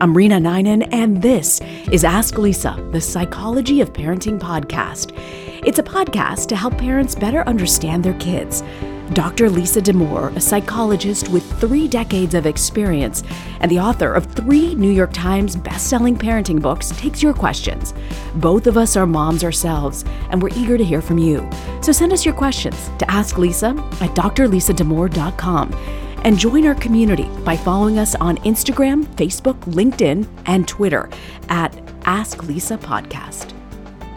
I'm Reena Ninan, and this is Ask Lisa, the Psychology of Parenting podcast. It's a podcast to help parents better understand their kids. Dr. Lisa Damour, a psychologist with three decades of experience and the author of three New York Times best-selling parenting books, takes your questions. Both of us are moms ourselves, and we're eager to hear from you. So send us your questions to Ask Lisa at drlisadamour.com and join our community by following us on Instagram, Facebook, LinkedIn, and Twitter at Ask Lisa Podcast.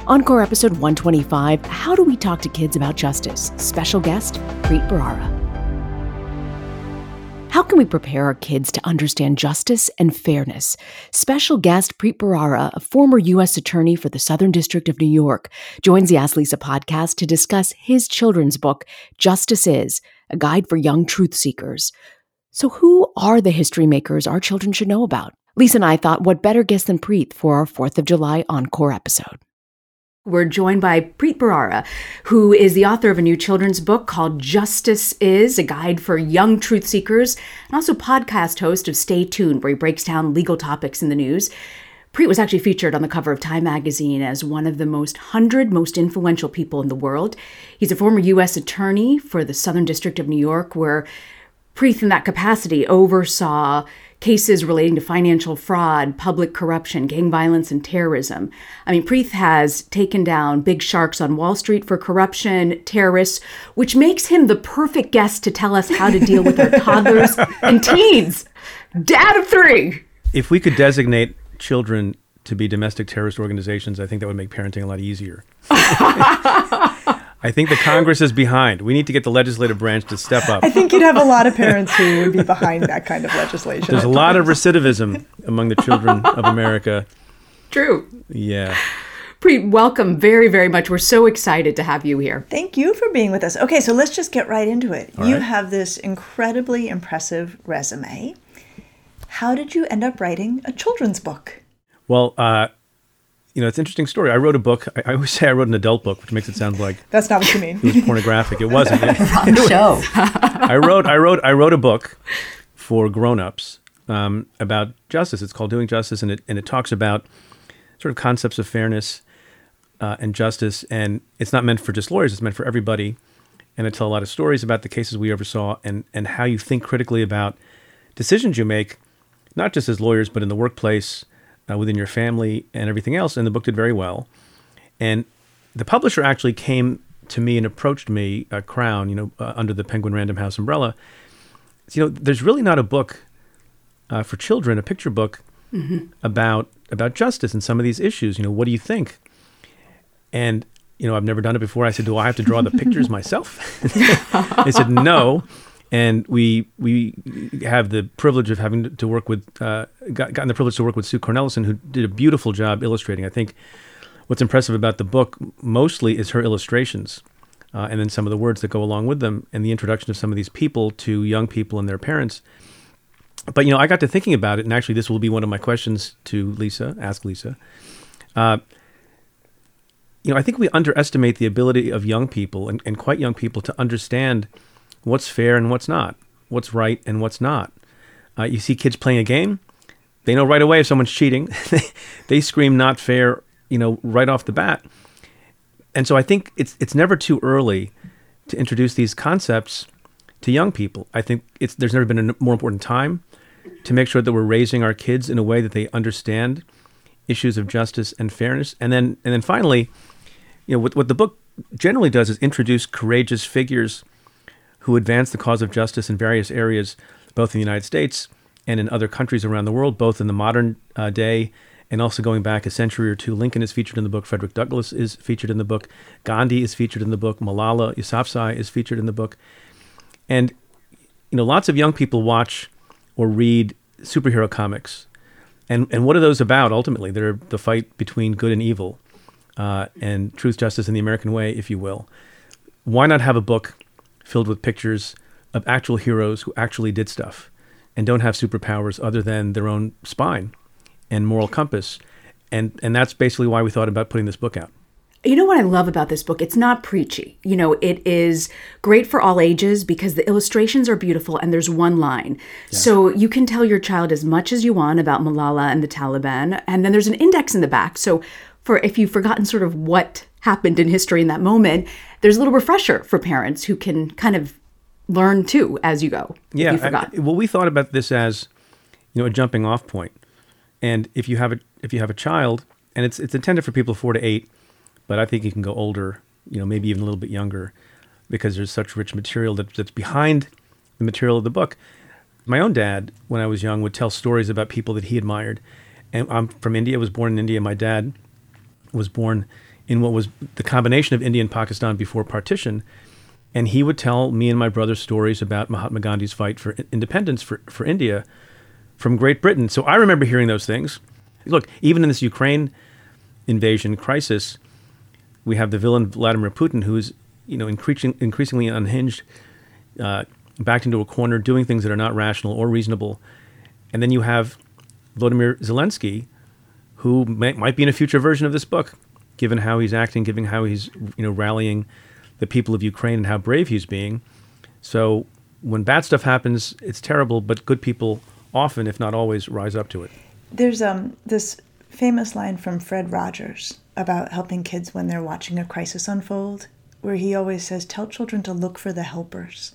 Encore episode 125 How Do We Talk to Kids About Justice? Special guest, Preet Bharara. How can we prepare our kids to understand justice and fairness? Special guest Preet Bharara, a former U.S. attorney for the Southern District of New York, joins the Ask Lisa podcast to discuss his children's book, Justice Is A Guide for Young Truth Seekers. So, who are the history makers our children should know about? Lisa and I thought, what better guest than Preet for our 4th of July Encore episode? We're joined by Preet Bharara, who is the author of a new children's book called Justice Is, a guide for young truth seekers, and also podcast host of Stay Tuned, where he breaks down legal topics in the news. Preet was actually featured on the cover of Time magazine as one of the most 100 most influential people in the world. He's a former U.S. attorney for the Southern District of New York, where Preet, in that capacity, oversaw cases relating to financial fraud, public corruption, gang violence, and terrorism. I mean, Preet has taken down big sharks on Wall Street for corruption, terrorists, which makes him the perfect guest to tell us how to deal with our toddlers and teens. Dad of three. If we could designate children to be domestic terrorist organizations, I think that would make parenting a lot easier. I think the Congress is behind. We need to get the legislative branch to step up. I think you'd have a lot of parents who would be behind that kind of legislation. There's a lot of recidivism among the children of America. True. Yeah. Preet, welcome very, very much. We're so excited to have you here. Thank you for being with us. Okay, so let's just get right into it. All you right. have this incredibly impressive resume. How did you end up writing a children's book? Well, uh, you know, it's an interesting story. I wrote a book. I, I always say I wrote an adult book, which makes it sound like That's not what you mean. it was pornographic. It wasn't. On the show. I wrote I wrote I wrote a book for grown-ups um, about justice. It's called Doing Justice, and it and it talks about sort of concepts of fairness uh, and justice. And it's not meant for just lawyers; it's meant for everybody. And I tell a lot of stories about the cases we oversaw and and how you think critically about decisions you make, not just as lawyers, but in the workplace, uh, within your family, and everything else. And the book did very well. And the publisher actually came to me and approached me, uh, Crown, you know, uh, under the Penguin Random House umbrella. So, you know, there's really not a book uh, for children, a picture book about about justice and some of these issues. You know, what do you think? And you know, I've never done it before. I said, do I have to draw the pictures myself? they said no. And we we have the privilege of having to work with uh, got, gotten the privilege to work with Sue Cornelison, who did a beautiful job illustrating. I think what's impressive about the book mostly is her illustrations, uh, and then some of the words that go along with them, and the introduction of some of these people to young people and their parents. But you know, I got to thinking about it, and actually, this will be one of my questions to Lisa. Ask Lisa. Uh, you know, I think we underestimate the ability of young people and, and quite young people to understand what's fair and what's not, what's right and what's not. Uh, you see kids playing a game, they know right away if someone's cheating. they scream not fair, you know, right off the bat. And so I think it's it's never too early to introduce these concepts to young people. I think it's there's never been a more important time to make sure that we're raising our kids in a way that they understand issues of justice and fairness. And then and then finally, you know, what what the book generally does is introduce courageous figures who advance the cause of justice in various areas, both in the United States and in other countries around the world, both in the modern uh, day and also going back a century or two. Lincoln is featured in the book. Frederick Douglass is featured in the book. Gandhi is featured in the book. Malala Yousafzai is featured in the book. And you know, lots of young people watch or read superhero comics. And and what are those about ultimately? They're the fight between good and evil, uh, and truth, justice, and the American way, if you will. Why not have a book filled with pictures of actual heroes who actually did stuff and don't have superpowers other than their own spine and moral compass? And and that's basically why we thought about putting this book out. You know what I love about this book? It's not preachy. You know, it is great for all ages because the illustrations are beautiful and there's one line. Yeah. So you can tell your child as much as you want about Malala and the Taliban. And then there's an index in the back. So for if you've forgotten sort of what happened in history in that moment, there's a little refresher for parents who can kind of learn too as you go. Yeah. You forgot. I, well, we thought about this as, you know, a jumping off point. And if you have a if you have a child, and it's it's intended for people four to eight, but I think you can go older, you know, maybe even a little bit younger, because there's such rich material that, that's behind the material of the book. My own dad, when I was young, would tell stories about people that he admired. And I'm from India, was born in India. My dad was born in what was the combination of India and Pakistan before partition. And he would tell me and my brother stories about Mahatma Gandhi's fight for independence for, for India from Great Britain. So I remember hearing those things. Look, even in this Ukraine invasion crisis, we have the villain Vladimir Putin, who is you know increasing, increasingly unhinged, uh, backed into a corner, doing things that are not rational or reasonable, and then you have Vladimir Zelensky, who may, might be in a future version of this book, given how he's acting, given how he's you know rallying the people of Ukraine and how brave he's being. So when bad stuff happens, it's terrible, but good people often, if not always, rise up to it. There's um this famous line from Fred Rogers about helping kids when they're watching a crisis unfold, where he always says, Tell children to look for the helpers.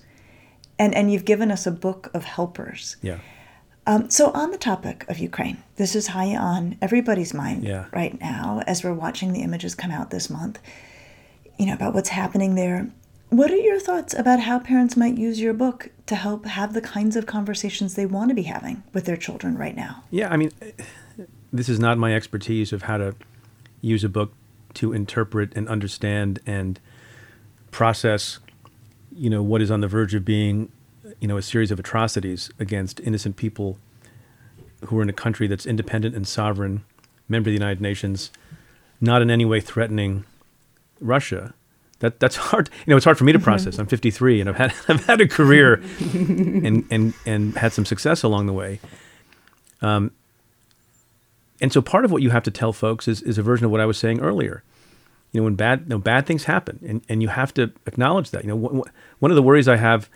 And, and you've given us a book of helpers. Yeah. Um, so, on the topic of Ukraine, this is high on everybody's mind yeah. right now as we're watching the images come out this month, you know, about what's happening there. What are your thoughts about how parents might use your book to help have the kinds of conversations they want to be having with their children right now? Yeah, I mean, this is not my expertise of how to use a book to interpret and understand and process, you know, what is on the verge of being, you know, a series of atrocities against innocent people who are in a country that's independent and sovereign, member of the United Nations, not in any way threatening Russia. That that's hard. You know, it's hard for me to mm-hmm. process. I'm 53 and I've had I've had a career and and and had some success along the way. Um, and so part of what you have to tell folks is, is a version of what I was saying earlier. You know, when bad, you know, bad things happen, and, and you have to acknowledge that. You know, w- one of the worries I have,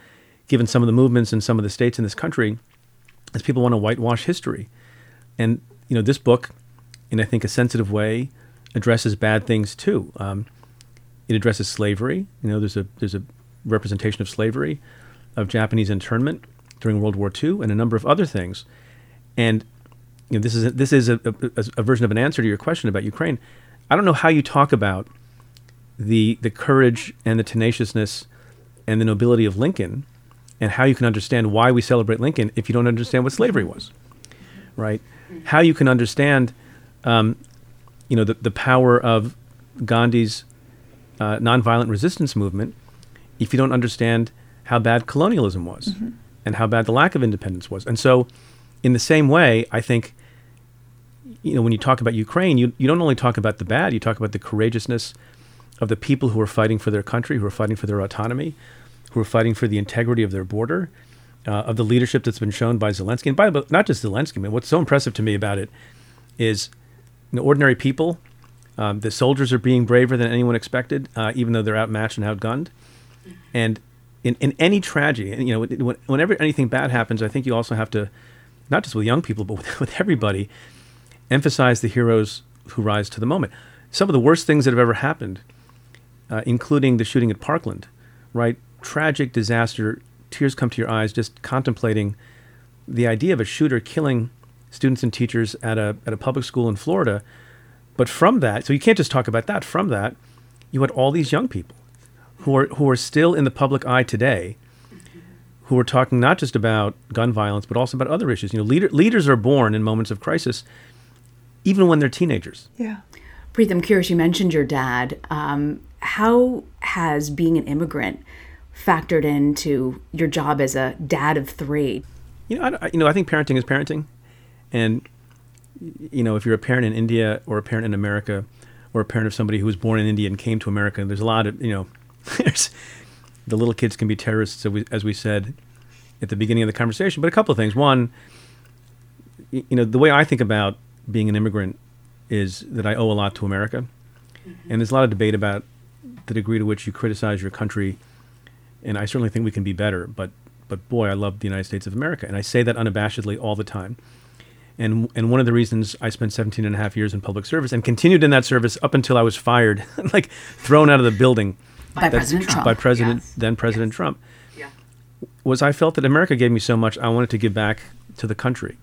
given some of the movements in some of the states in this country, is people want to whitewash history. And you know, this book, in I think a sensitive way, addresses bad things too. Um, it addresses slavery. You know, there's a there's a representation of slavery, of Japanese internment during World War II, and a number of other things. And you know, this is a, this is a, a, a, version of an answer to your question about Ukraine. I don't know how you talk about the the courage and the tenaciousness and the nobility of Lincoln, and how you can understand why we celebrate Lincoln if you don't understand what slavery was, right? How you can understand, um, you know, the the power of Gandhi's uh, nonviolent resistance movement if you don't understand how bad colonialism was mm-hmm. and how bad the lack of independence was, and so in the same way, I think, you know, when you talk about Ukraine, you, you don't only talk about the bad, you talk about the courageousness of the people who are fighting for their country, who are fighting for their autonomy, who are fighting for the integrity of their border, uh, of the leadership that's been shown by Zelensky. And by the way, not just Zelensky, I mean, what's so impressive to me about it is know, ordinary people. Um, the soldiers are being braver than anyone expected, uh, even though they're outmatched and outgunned. And in, in any tragedy, you know, whenever anything bad happens, I think you also have to not just with young people, but with, with everybody, emphasize the heroes who rise to the moment. Some of the worst things that have ever happened, uh, including the shooting at Parkland, right? Tragic disaster, tears come to your eyes just contemplating the idea of a shooter killing students and teachers at a, at a public school in Florida. But from that, so you can't just talk about that. From that, you had all these young people who are, who are still in the public eye today who are talking not just about gun violence, but also about other issues. You know, leader, leaders are born in moments of crisis, even when they're teenagers. Yeah. Preet, I'm curious. You mentioned your dad. Um, how has being an immigrant factored into your job as a dad of three? You know, I, you know, I think parenting is parenting, and you know, if you're a parent in India or a parent in America, or a parent of somebody who was born in India and came to America, there's a lot of you know, there's the little kids can be terrorists, as we, as we said at the beginning of the conversation. But a couple of things. One, you know, the way I think about being an immigrant is that I owe a lot to America. Mm-hmm. And there's a lot of debate about the degree to which you criticize your country. And I certainly think we can be better. But, but boy, I love the United States of America. And I say that unabashedly all the time. And, and one of the reasons I spent 17 and a half years in public service and continued in that service up until I was fired, like thrown out of the building by President Trump. By President, Yes. then President Yes. Trump, Yeah. was I felt that America gave me so much, I wanted to give back to the country.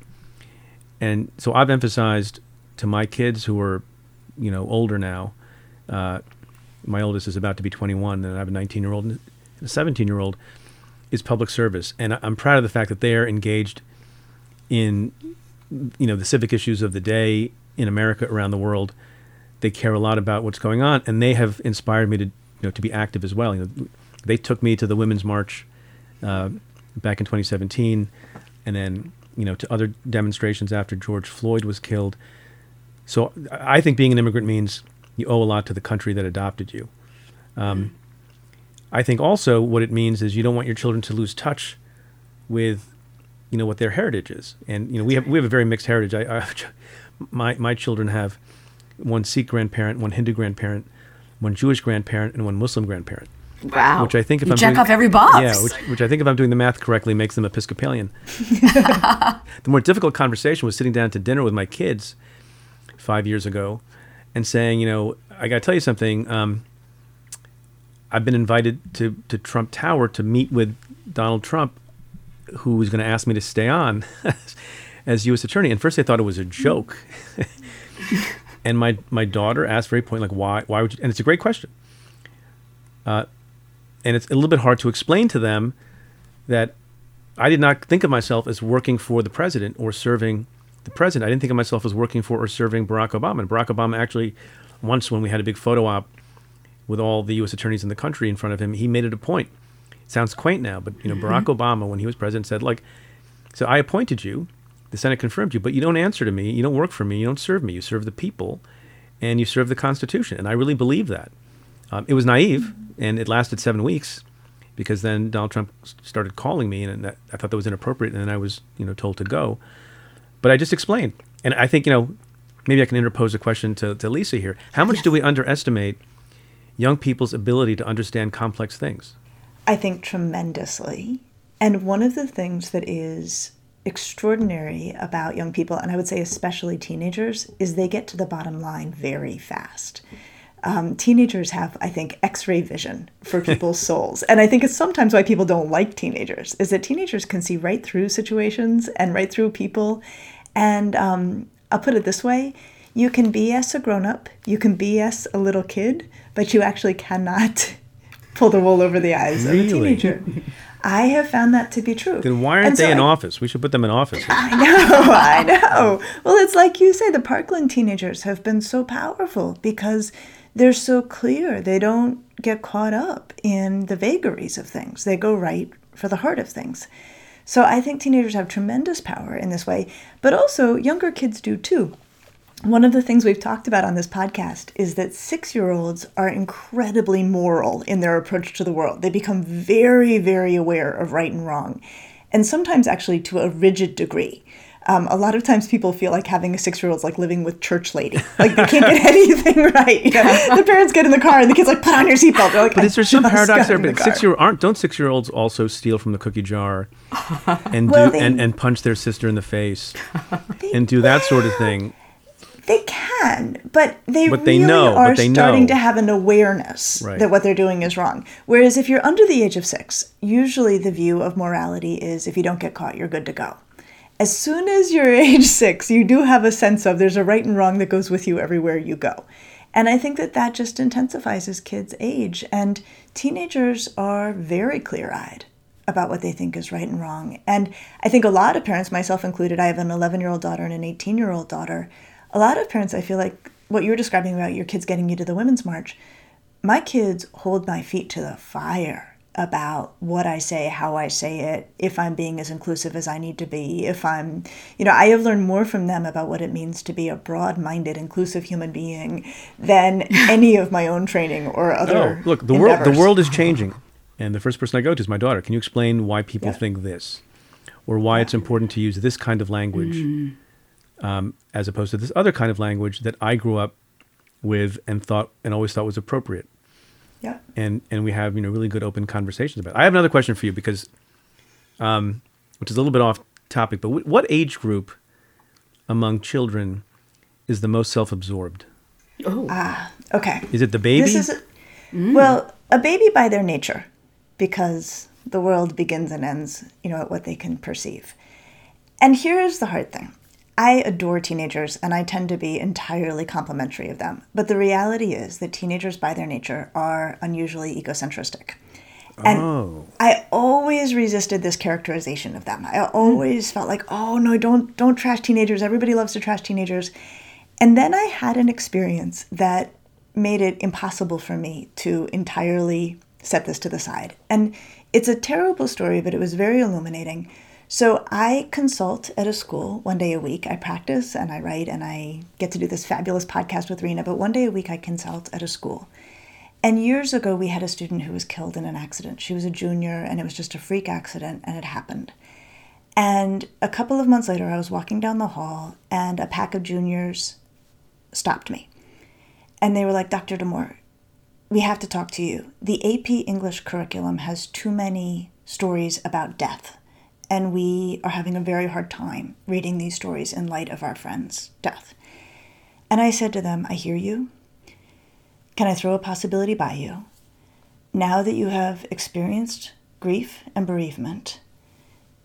And so I've emphasized to my kids who are, you know, older now. Uh, my oldest is about to be 21, and I have a 19 year old and a 17 year old. Is public service, and I'm proud of the fact that they are engaged in, you know, the civic issues of the day in America around the world. They care a lot about what's going on, and they have inspired me to, you know, to be active as well. You know, they took me to the Women's March uh, back in 2017, and then you know to other demonstrations after George Floyd was killed. So I think being an immigrant means you owe a lot to the country that adopted you. Um, I think also what it means is you don't want your children to lose touch with, you know, what their heritage is. And you know, we have we have a very mixed heritage. I, I my my children have one Sikh grandparent, one Hindu grandparent, one Jewish grandparent, and one Muslim grandparent. Wow. Which I think if you I'm check doing, off every box. Yeah, which, which I think if I'm doing the math correctly makes them Episcopalian. the more difficult conversation was sitting down to dinner with my kids five years ago and saying, you know, I got to tell you something. Um, I've been invited to, to Trump Tower to meet with Donald Trump, who was going to ask me to stay on as U.S. attorney. And first, I thought it was a joke. and my, my daughter asked very point, like, why, why would you? And it's a great question. Uh, and it's a little bit hard to explain to them that I did not think of myself as working for the president or serving the president. I didn't think of myself as working for or serving Barack Obama. And Barack Obama actually, once when we had a big photo op with all the U.S. attorneys in the country in front of him, he made it a point. It sounds quaint now, but you know, Barack Obama, when he was president, said, "Like, so I appointed you, the Senate confirmed you, but you don't answer to me, you don't work for me, you don't serve me, you serve the people, and you serve the Constitution." And I really believe that. Um, it was naive, and it lasted seven weeks, because then Donald Trump started calling me, and that, I thought that was inappropriate, and then I was, you know, told to go. But I just explained, and I think you know, maybe I can interpose a question to, to Lisa here. How much do we underestimate young people's ability to understand complex things? I think tremendously. And one of the things that is extraordinary about young people, and I would say especially teenagers, is they get to the bottom line very fast. Um, teenagers have, I think, X-ray vision for people's souls, and I think it's sometimes why people don't like teenagers is that teenagers can see right through situations and right through people. And um, I'll put it this way: you can BS a grown-up, you can BS a little kid, but you actually cannot pull the wool over the eyes of a teenager. I have found that to be true. Then why aren't And so they in I- office? We should put them in office. I know, I know. Well, it's like you say, the Parkland teenagers have been so powerful because they're so clear. They don't get caught up in the vagaries of things, they go right for the heart of things. So I think teenagers have tremendous power in this way, but also younger kids do too. One of the things we've talked about on this podcast is that six year olds are incredibly moral in their approach to the world. They become very, very aware of right and wrong, and sometimes actually to a rigid degree. Um, a lot of times people feel like having a six year old is like living with church lady. Like they can't get anything right. You know, the parents get in the car and the kid's like, put on your seatbelt. They're like, But is there some paradox there? But But six year aren't don't six year olds also steal from the cookie jar and Well, do they- and, and punch their sister in the face and do that sort of thing? They can, but they But they really know, are they starting know. to have an awareness Right. that what they're doing is wrong. Whereas if you're under the age of six, usually the view of morality is if you don't get caught, you're good to go. As soon as you're age six, you do have a sense of there's a right and wrong that goes with you everywhere you go. And I think that that just intensifies as kids age. And teenagers are very clear eyed about what they think is right and wrong. And I think a lot of parents, myself included, I have an 11 year old daughter and an 18 year old daughter. A lot of parents, I feel like what you were describing about your kids getting you to the Women's March, my kids hold my feet to the fire about what I say, how I say it, if I'm being as inclusive as I need to be, if I'm, you know, I have learned more from them about what it means to be a broad minded, inclusive human being than any of my own training or other. Oh, look, the world the world is changing, and the first person I go to is my daughter. Can you explain why people Yeah. think this, or why it's important to use this kind of language Mm. Um, as opposed to this other kind of language that I grew up with and thought and always thought was appropriate. Yeah. And and we have you know really good open conversations about. It. I have another question for you because, um, which is a little bit off topic, but w- what age group among children is the most self-absorbed? Oh. Ah, uh, okay. Is it the baby? This is, well, a baby by their nature, because the world begins and ends, you know, at what they can perceive. And here's the hard thing. I adore teenagers and I tend to be entirely complimentary of them. But the reality is that teenagers by their nature are unusually egocentristic. And Oh. I always resisted this characterization of them. I always felt like, oh no, don't don't trash teenagers. Everybody loves to trash teenagers. And then I had an experience that made it impossible for me to entirely set this to the side. And it's a terrible story, but it was very illuminating. So I consult at a school one day a week. I practice and I write and I get to do this fabulous podcast with Reena, but one day a week I consult at a school. And years ago, we had a student who was killed in an accident. She was a junior, and it was just a freak accident, and it happened. And a couple of months later, I was walking down the hall, and a pack of juniors stopped me. And they were like, Dr. Damour, we have to talk to you. The AP English curriculum has too many stories about death, and we are having a very hard time reading these stories in light of our friend's death. And I said to them, I hear you. Can I throw a possibility by you? Now that you have experienced grief and bereavement,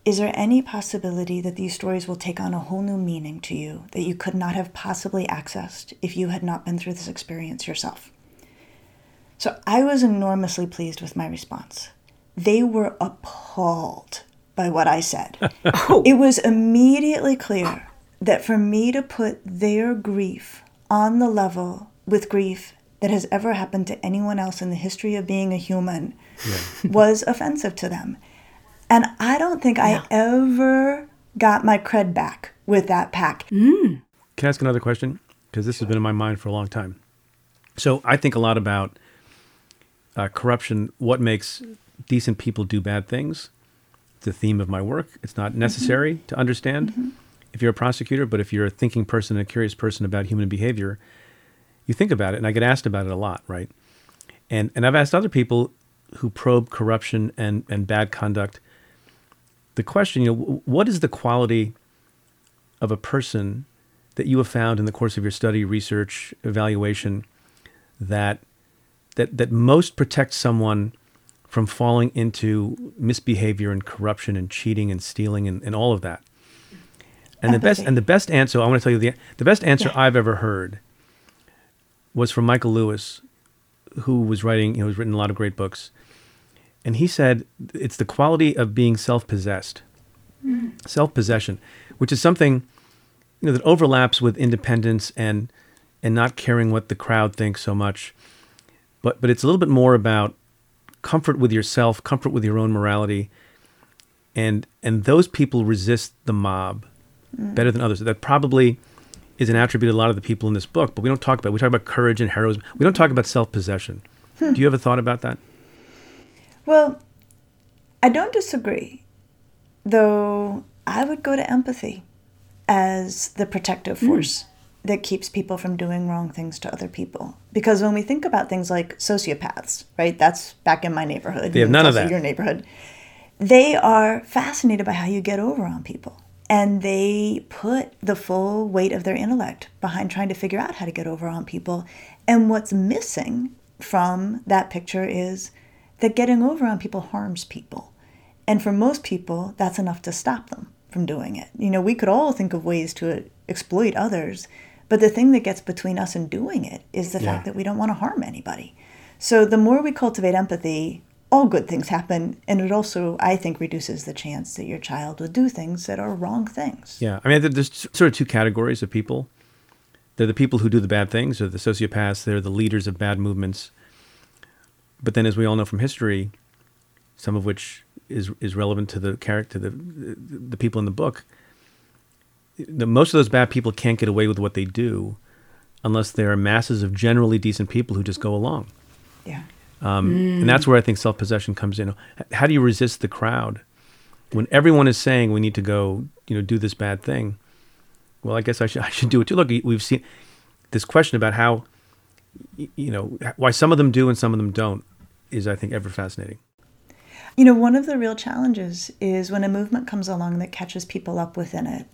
is there any possibility that these stories will take on a whole new meaning to you that you could not have possibly accessed if you had not been through this experience yourself? So I was enormously pleased with my response. They were appalled by what I said. It was immediately clear that for me to put their grief on the level with grief that has ever happened to anyone else in the history of being a human was offensive to them. And I don't think I ever got my cred back with that pack. Mm. Can I ask another question? Because this has been in my mind for a long time. So I think a lot about uh, corruption. What makes decent people do bad things? The theme of my work. It's not mm-hmm. necessary to understand mm-hmm. if you're a prosecutor, but if you're a thinking person and a curious person about human behavior, you think about it. And I get asked about it a lot, right? And and I've asked other people who probe corruption and and bad conduct. The question, you know, what is the quality of a person that you have found in the course of your study, research, evaluation that that that most protects someone from falling into misbehavior and corruption and cheating and stealing and, and all of that. And the best and the best answer I want to tell you the the best answer Yeah. I've ever heard was from Michael Lewis, who was writing, you know, has written a lot of great books. And he said it's the quality of being self-possessed. Mm. Self-possession, which is something you know that overlaps with independence and and not caring what the crowd thinks so much but but it's a little bit more about comfort with yourself comfort with your own morality and and those people resist the mob mm. better than others. That probably is an attribute of a lot of the people in this book but we don't talk about we talk about courage and heroism. We don't talk about self-possession. Hmm. Do you have a thought about that? Well, I don't disagree, though I would go to empathy as the protective hmm. force that keeps people from doing wrong things to other people. Because when we think about things like sociopaths, right? That's back in my neighborhood. They have none of that. Your neighborhood. They are fascinated by how you get over on people. And they put the full weight of their intellect behind trying to figure out how to get over on people. And what's missing from that picture is that getting over on people harms people. And for most people, that's enough to stop them from doing it. You know, we could all think of ways to exploit others, but the thing that gets between us and doing it is the Yeah. fact that we don't want to harm anybody. So the more we cultivate empathy, all good things happen. And it also, I think, reduces the chance that your child will do things that are wrong things. Yeah, I mean, there's sort of two categories of people. They're the people who do the bad things, they're the sociopaths. They're the leaders of bad movements. But then, as we all know from history, some of which is is relevant to the character, the the people in the book. The most of those bad people can't get away with what they do, unless there are masses of generally decent people who just go along. Yeah. Um, And that's where I think self possession comes in. How do you resist the crowd when everyone is saying we need to go, you know, do this bad thing? Well, I guess I should I should do it too. Look, we've seen this question about how you know, why some of them do and some of them don't is, I think, ever fascinating. You know, one of the real challenges is when a movement comes along that catches people up within it.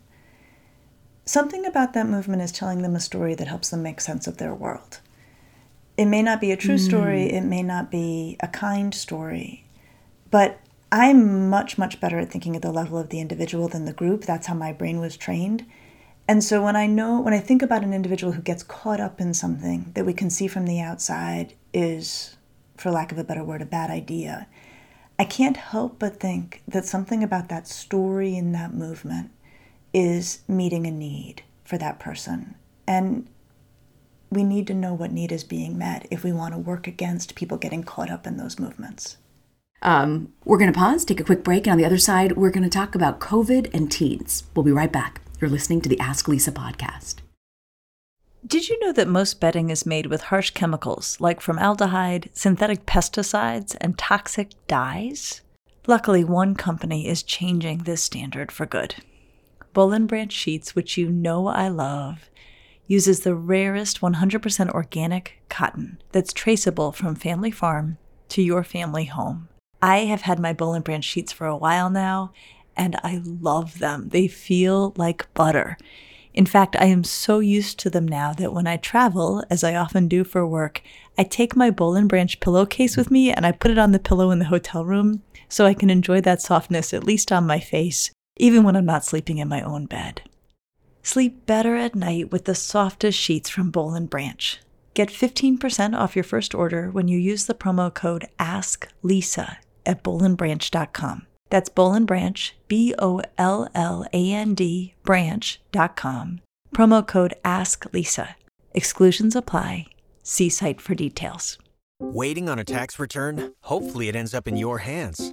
Something about that movement is telling them a story that helps them make sense of their world. It may not be a true mm. story, it may not be a kind story, but I'm much, much better at thinking at the level of the individual than the group. That's how my brain was trained. And so when I know, when I think about an individual who gets caught up in something that we can see from the outside is, for lack of a better word, a bad idea, I can't help but think that something about that story in that movement is meeting a need for that person. And we need to know what need is being met if we want to work against people getting caught up in those movements. Um, we're going to pause, take a quick break, and on the other side, we're going to talk about COVID and teens. We'll be right back. You're listening to the Ask Lisa podcast. Did you know that most bedding is made with harsh chemicals like formaldehyde, synthetic pesticides, and toxic dyes? Luckily, one company is changing this standard for good. Boll & Branch Sheets, which you know I love, uses the rarest 100% organic cotton that's traceable from family farm to your family home. I have had my Boll & Branch sheets for a while now, and I love them. They feel like butter. In fact, I am so used to them now that when I travel, as I often do for work, I take my Boll & Branch pillowcase with me and I put it on the pillow in the hotel room so I can enjoy that softness at least on my face, even when I'm not sleeping in my own bed. Sleep better at night with the softest sheets from Boll & Branch. Get 15% off your first order when you use the promo code ASKLISA at bollandbranch.com. That's Boll & Branch, B O L L A N D, branch.com. Promo code AskLisa. Exclusions apply. See site for details. Waiting on a tax return? Hopefully, it ends up in your hands.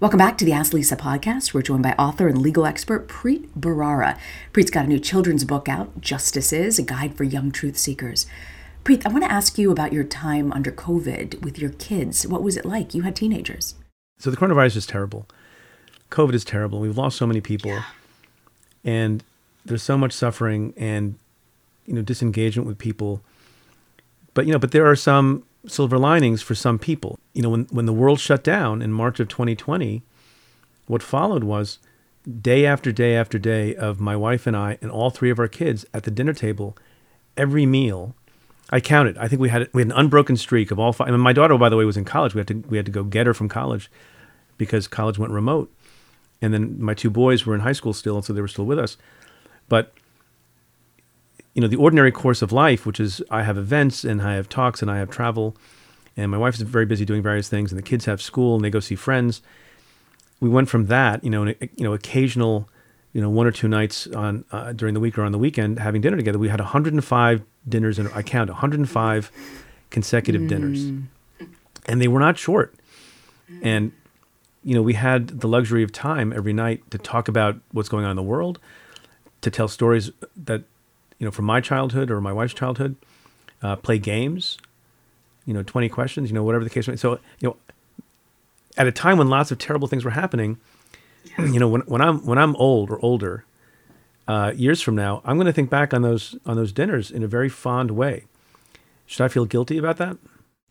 Welcome back to the Ask Lisa podcast. We're joined by author and legal expert Preet Bharara. Preet's got a new children's book out, Justice Is, a guide for young truth seekers. Preet, I want to ask you about your time under COVID with your kids. What was it like? You had teenagers. So the coronavirus is terrible. COVID is terrible. We've lost so many people, yeah. and there's so much suffering and you know disengagement with people. But you know, but there are some silver linings for some people. You know, when when the world shut down in March of 2020, what followed was day after day after day of my wife and I and all three of our kids at the dinner table, every meal. I counted. I think we had we had an unbroken streak of all five. I mean, my daughter, by the way, was in college. We had to we had to go get her from college because college went remote. And then my two boys were in high school still, and so they were still with us. But you know, the ordinary course of life, which is I have events and I have talks and I have travel, and my wife is very busy doing various things, and the kids have school and they go see friends. We went from that, you know, you know, occasional, you know, one or two nights on uh, during the week or on the weekend having dinner together. We had 105 dinners, and I count 105 consecutive mm. dinners, and they were not short. And you know, we had the luxury of time every night to talk about what's going on in the world, to tell stories that, you know, from my childhood or my wife's childhood, uh, play games, you know, 20 questions, you know, whatever the case may be. So, you know, at a time when lots of terrible things were happening, you know, when, when I'm when I'm old or older, uh, years from now, I'm going to think back on those on those dinners in a very fond way. Should I feel guilty about that?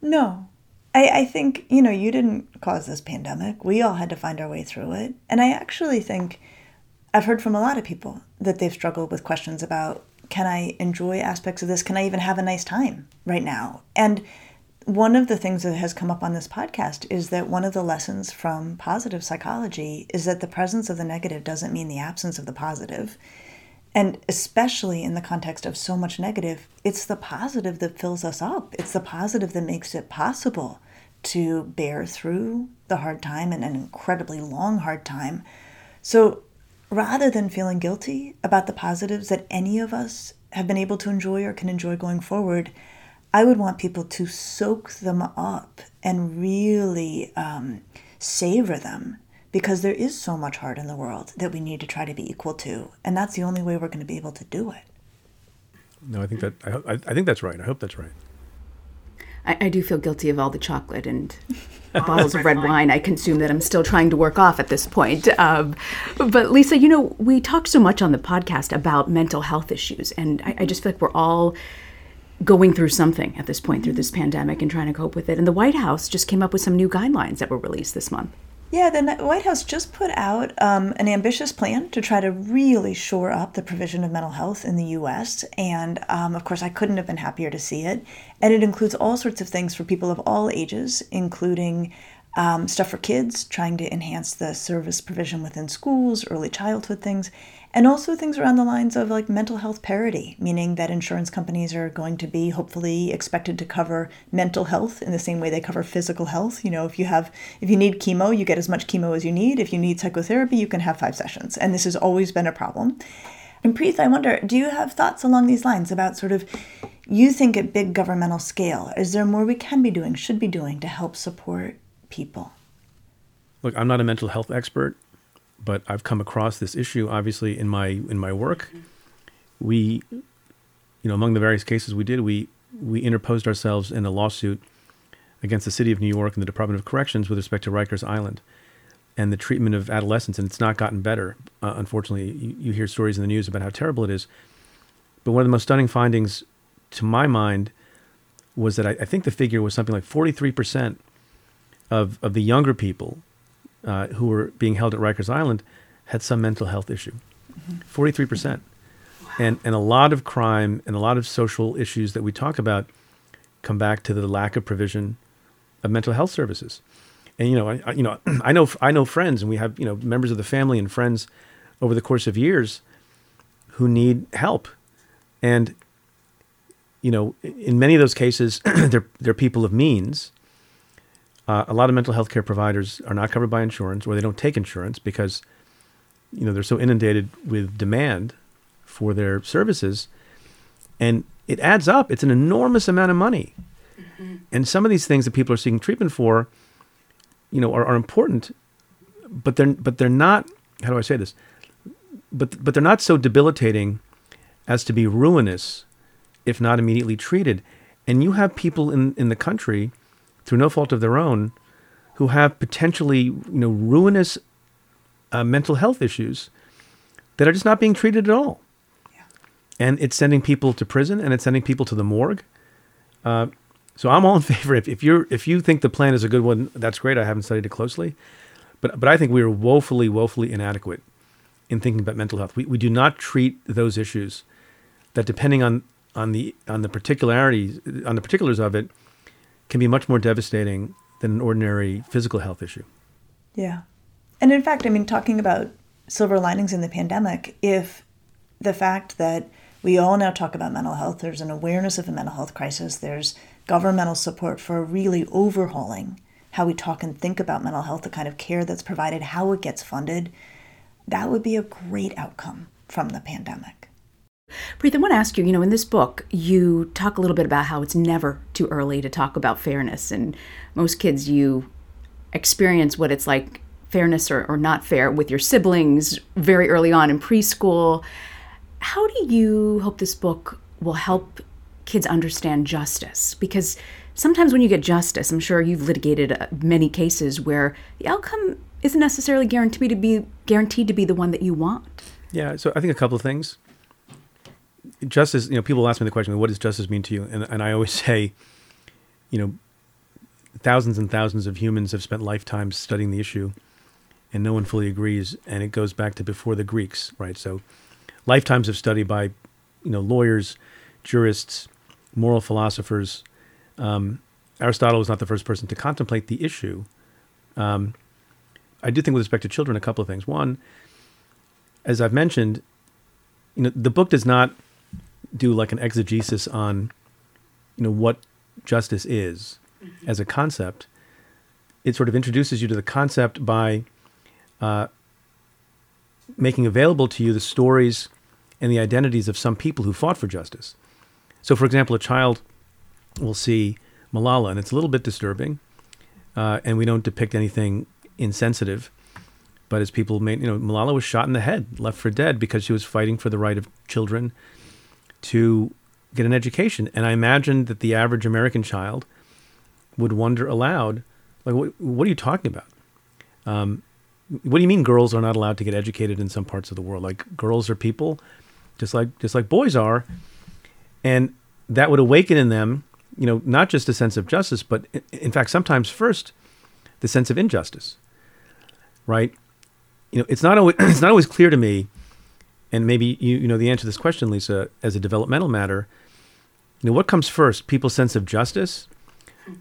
No, I, I think, you know, you didn't cause this pandemic. We all had to find our way through it. And I actually think I've heard from a lot of people that they've struggled with questions about can I enjoy aspects of this? Can I even have a nice time right now? And one of the things that has come up on this podcast is that one of the lessons from positive psychology is that the presence of the negative doesn't mean the absence of the positive. And especially in the context of so much negative, it's the positive that fills us up. It's the positive that makes it possible to bear through the hard time and an incredibly long hard time. So rather than feeling guilty about the positives that any of us have been able to enjoy or can enjoy going forward, I would want people to soak them up and really um, savor them because there is so much heart in the world that we need to try to be equal to, and that's the only way we're going to be able to do it. No, I think that I, I think that's right. I hope that's right. I, I do feel guilty of all the chocolate and bottles of red wine I consume that I'm still trying to work off at this point. Um, but Lisa, you know, we talk so much on the podcast about mental health issues, and I, I just feel like we're all going through something at this point through this pandemic and trying to cope with it. And the White House just came up with some new guidelines that were released this month. Yeah, the White House just put out um, an ambitious plan to try to really shore up the provision of mental health in the U.S. And um, of course, I couldn't have been happier to see it. And it includes all sorts of things for people of all ages, including um, stuff for kids, trying to enhance the service provision within schools, early childhood things, and also things around the lines of like mental health parity, meaning that insurance companies are going to be hopefully expected to cover mental health in the same way they cover physical health. You know, if you have if you need chemo, you get as much chemo as you need. If you need psychotherapy, you can have five sessions. And this has always been a problem. And Preet, I wonder, do you have thoughts along these lines about sort of you think at big governmental scale, is there more we can be doing, should be doing to help support people? Look, I'm not a mental health expert but I've come across this issue obviously in my in my work. We, you know, among the various cases we did, we we interposed ourselves in a lawsuit against the city of New York and the Department of Corrections with respect to Rikers Island and the treatment of adolescents, and it's not gotten better. Uh, unfortunately, you, you hear stories in the news about how terrible it is. But one of the most stunning findings, to my mind, was that I, I think the figure was something like 43% of, of the younger people uh, who were being held at Rikers Island had some mental health issue. 43%. percent And, and a lot of crime and a lot of social issues that we talk about come back to the lack of provision of mental health services. And you know, I, you know, I know, I know friends, and we have you know members of the family and friends over the course of years who need help, and you know, in many of those cases, they're they're people of means, uh, a lot of mental health care providers are not covered by insurance or they don't take insurance because you know they're so inundated with demand for their services. And it adds up. It's an enormous amount of money. Mm-hmm. and some of these things that people are seeking treatment for you know are, are important but they're but they're not how do i say this? But but they're not so debilitating as to be ruinous if not immediately treated. And you have people in in the country through no fault of their own, who have potentially you know ruinous uh, mental health issues that are just not being treated at all. Yeah. And it's sending people to prison and it's sending people to the morgue. Uh, so I'm all in favor. If, if you're if you think the plan is a good one, that's great. I haven't studied it closely, but but I think we are woefully woefully inadequate in thinking about mental health. We we do not treat those issues that depending on on the on the particularities on the particulars of it can be much more devastating than an ordinary physical health issue. Yeah. And in fact, I mean, talking about silver linings in the pandemic, if the fact that we all now talk about mental health, there's an awareness of a mental health crisis, there's governmental support for really overhauling how we talk and think about mental health, the kind of care that's provided, how it gets funded, that would be a great outcome from the pandemic. Preet, I want to ask you, you know, in this book, you talk a little bit about how it's never too early to talk about fairness. And most kids, you experience what it's like, fairness or, or not fair, with your siblings very early on in preschool. How do you hope this book will help kids understand justice? Because sometimes when you get justice, I'm sure you've litigated uh, many cases where the outcome isn't necessarily guaranteed to be guaranteed to be the one that you want. Yeah, so I think a couple of things justice, you know, people ask me the question, what does justice mean to you? And, and I always say, you know, thousands and thousands of humans have spent lifetimes studying the issue and no one fully agrees. And it goes back to before the Greeks, right? So lifetimes of study by, you know, lawyers, jurists, moral philosophers. Um, Aristotle was not the first person to contemplate the issue. Um, I do think with respect to children, a couple of things. One, as I've mentioned, you know, the book does not do like an exegesis on, you know, what justice is mm-hmm. as a concept. It sort of introduces you to the concept by uh, making available to you the stories and the identities of some people who fought for justice. So, for example, a child we'll see Malala, and it's a little bit disturbing, uh, and we don't depict anything insensitive. But as people made, you know, Malala was shot in the head, left for dead because she was fighting for the right of children to get an education. And I imagined that the average American child would wonder aloud, like, what, what are you talking about? Um, what do you mean girls are not allowed to get educated in some parts of the world? Like girls are people, just like just like boys are, and that would awaken in them, you know, not just a sense of justice, but in fact, sometimes first, the sense of injustice. Right? You know, it's not always it's not always clear to me, and maybe you you know the answer to this question, Lisa, as a developmental matter. You know, what comes first, people's sense of justice,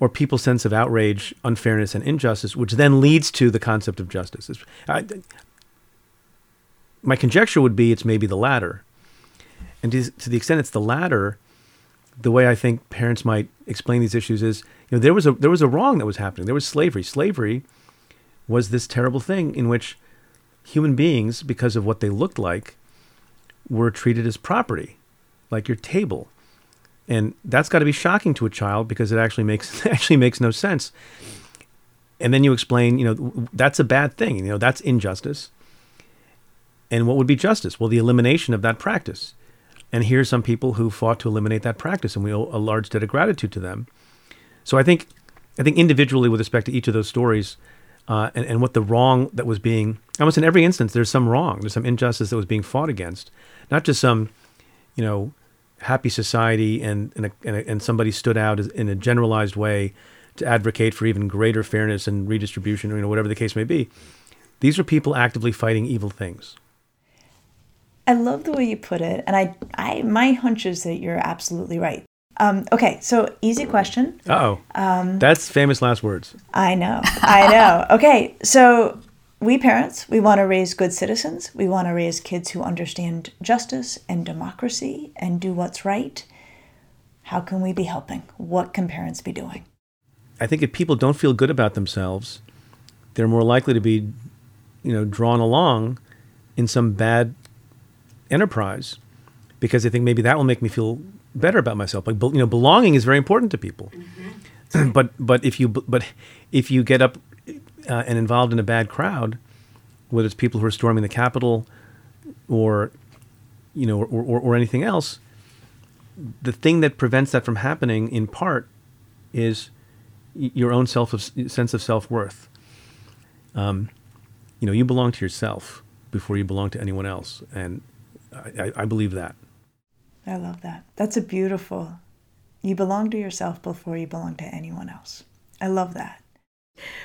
or people's sense of outrage, unfairness, and injustice, which then leads to the concept of justice. I, my conjecture would be it's maybe the latter. And to, to, the extent it's the latter, the way I think parents might explain these issues is, you know, there was a there was a wrong that was happening. There was slavery. Slavery was this terrible thing in which human beings, because of what they looked like, were treated as property, like your table and that's got to be shocking to a child because it actually makes actually makes no sense. And then you explain, you know, that's a bad thing. You know, that's injustice. And what would be justice? Well, the elimination of that practice. And here's some people who fought to eliminate that practice, and we owe a large debt of gratitude to them. So I think, I think individually, with respect to each of those stories, uh, and, and what the wrong that was being, almost in every instance, there's some wrong, there's some injustice that was being fought against, not just some, you know, happy society and and, a, and, a, and, somebody stood out in a generalized way to advocate for even greater fairness and redistribution, or you know whatever the case may be. These are people actively fighting evil things. I love the way you put it, and I, I my hunch is that you're absolutely right. Um, okay, so easy question. oh, um, that's famous last words. I know, I know. okay, so we parents, we want to raise good citizens. We want to raise kids who understand justice and democracy and do what's right. How can we be helping? What can parents be doing? I think if people don't feel good about themselves, they're more likely to be, you know, drawn along in some bad enterprise because they think maybe that will make me feel better about myself. Like you know, belonging is very important to people. Mm-hmm. but but if you but if you get up uh, and involved in a bad crowd, whether it's people who are storming the Capitol or, you know, or, or, or anything else, the thing that prevents that from happening in part is your own self of, sense of self worth. Um, you know, you belong to yourself before you belong to anyone else, and I, I, believe that. I love that. That's a beautiful. You belong to yourself before you belong to anyone else. I love that.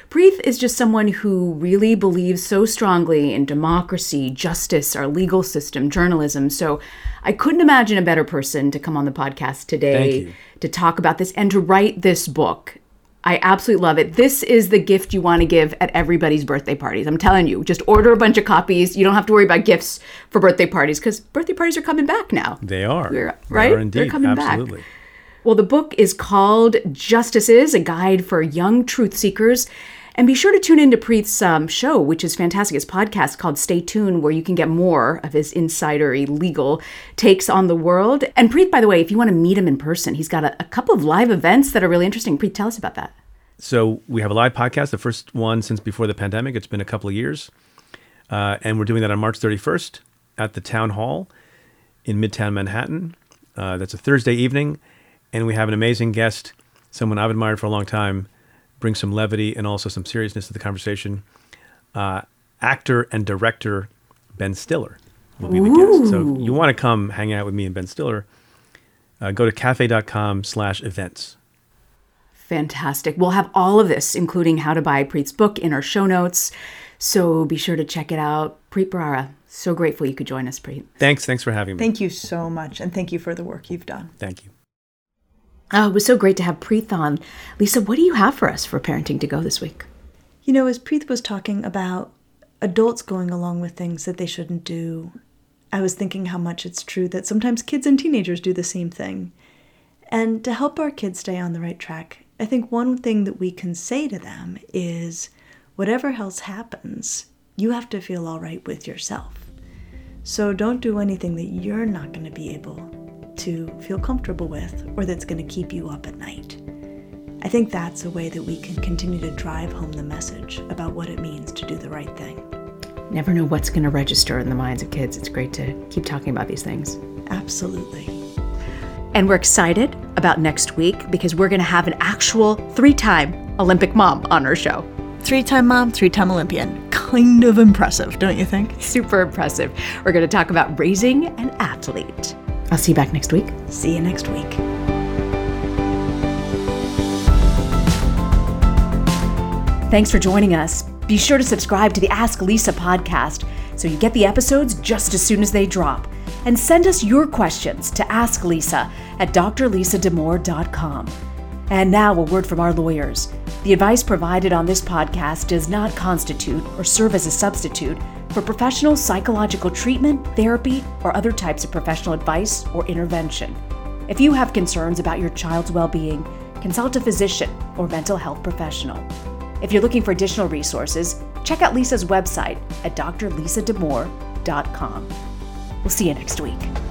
Preet is just someone who really believes so strongly in democracy, justice, our legal system, journalism. So I couldn't imagine a better person to come on the podcast today to talk about this and to write this book. I absolutely love it. This is the gift you want to give at everybody's birthday parties. I'm telling you, just order a bunch of copies. You don't have to worry about gifts for birthday parties because birthday parties are coming back now. They are. We're, right? They are indeed. They're coming back. Absolutely. back. Well, the book is called Justice Is, a guide for young truth seekers. And be sure to tune into Preet's um, show, which is fantastic. His podcast called Stay Tuned, where you can get more of his insidery legal takes on the world. And Preet, by the way, if you want to meet him in person, he's got a, a couple of live events that are really interesting. Preet, tell us about that. So we have a live podcast, the first one since before the pandemic. It's been a couple of years. Uh, and we're doing that on March 31st at the Town Hall in Midtown Manhattan. Uh, that's a Thursday evening and we have an amazing guest, someone I've admired for a long time, bring some levity and also some seriousness to the conversation. Uh, actor and director Ben Stiller will be the Ooh. guest. So you want to come hang out with me and Ben Stiller, uh, go to cafe.com slash events. Fantastic. We'll have all of this, including how to buy Preet's book, in our show notes. So be sure to check it out. Preet Bharara, so grateful you could join us, Preet. Thanks. Thanks for having me. Thank you so much. And thank you for the work you've done. Thank you. Oh, it was so great to have Preet on. Lisa, what do you have for us for Parenting to Go this week? You know, as Preet was talking about adults going along with things that they shouldn't do, I was thinking how much it's true that sometimes kids and teenagers do the same thing. And to help our kids stay on the right track, I think one thing that we can say to them is whatever else happens, you have to feel all right with yourself. So don't do anything that you're not going to be able to feel comfortable with or that's going to keep you up at night. I think that's a way that we can continue to drive home the message about what it means to do the right thing. Never know what's going to register in the minds of kids. It's great to keep talking about these things. Absolutely. And we're excited about next week because we're going to have an actual three time Olympic mom on our show. Three time mom, three time Olympian. Kind of impressive, don't you think? Super impressive. We're going to talk about raising an athlete. I'll see you back next week. See you next week. Thanks for joining us. Be sure to subscribe to the Ask Lisa podcast so you get the episodes just as soon as they drop. And send us your questions to Ask Lisa at drlisadamour.com. And now, a word from our lawyers. The advice provided on this podcast does not constitute or serve as a substitute for professional psychological treatment, therapy, or other types of professional advice or intervention. If you have concerns about your child's well being, consult a physician or mental health professional. If you're looking for additional resources, check out Lisa's website at drlisadamour.com. We'll see you next week.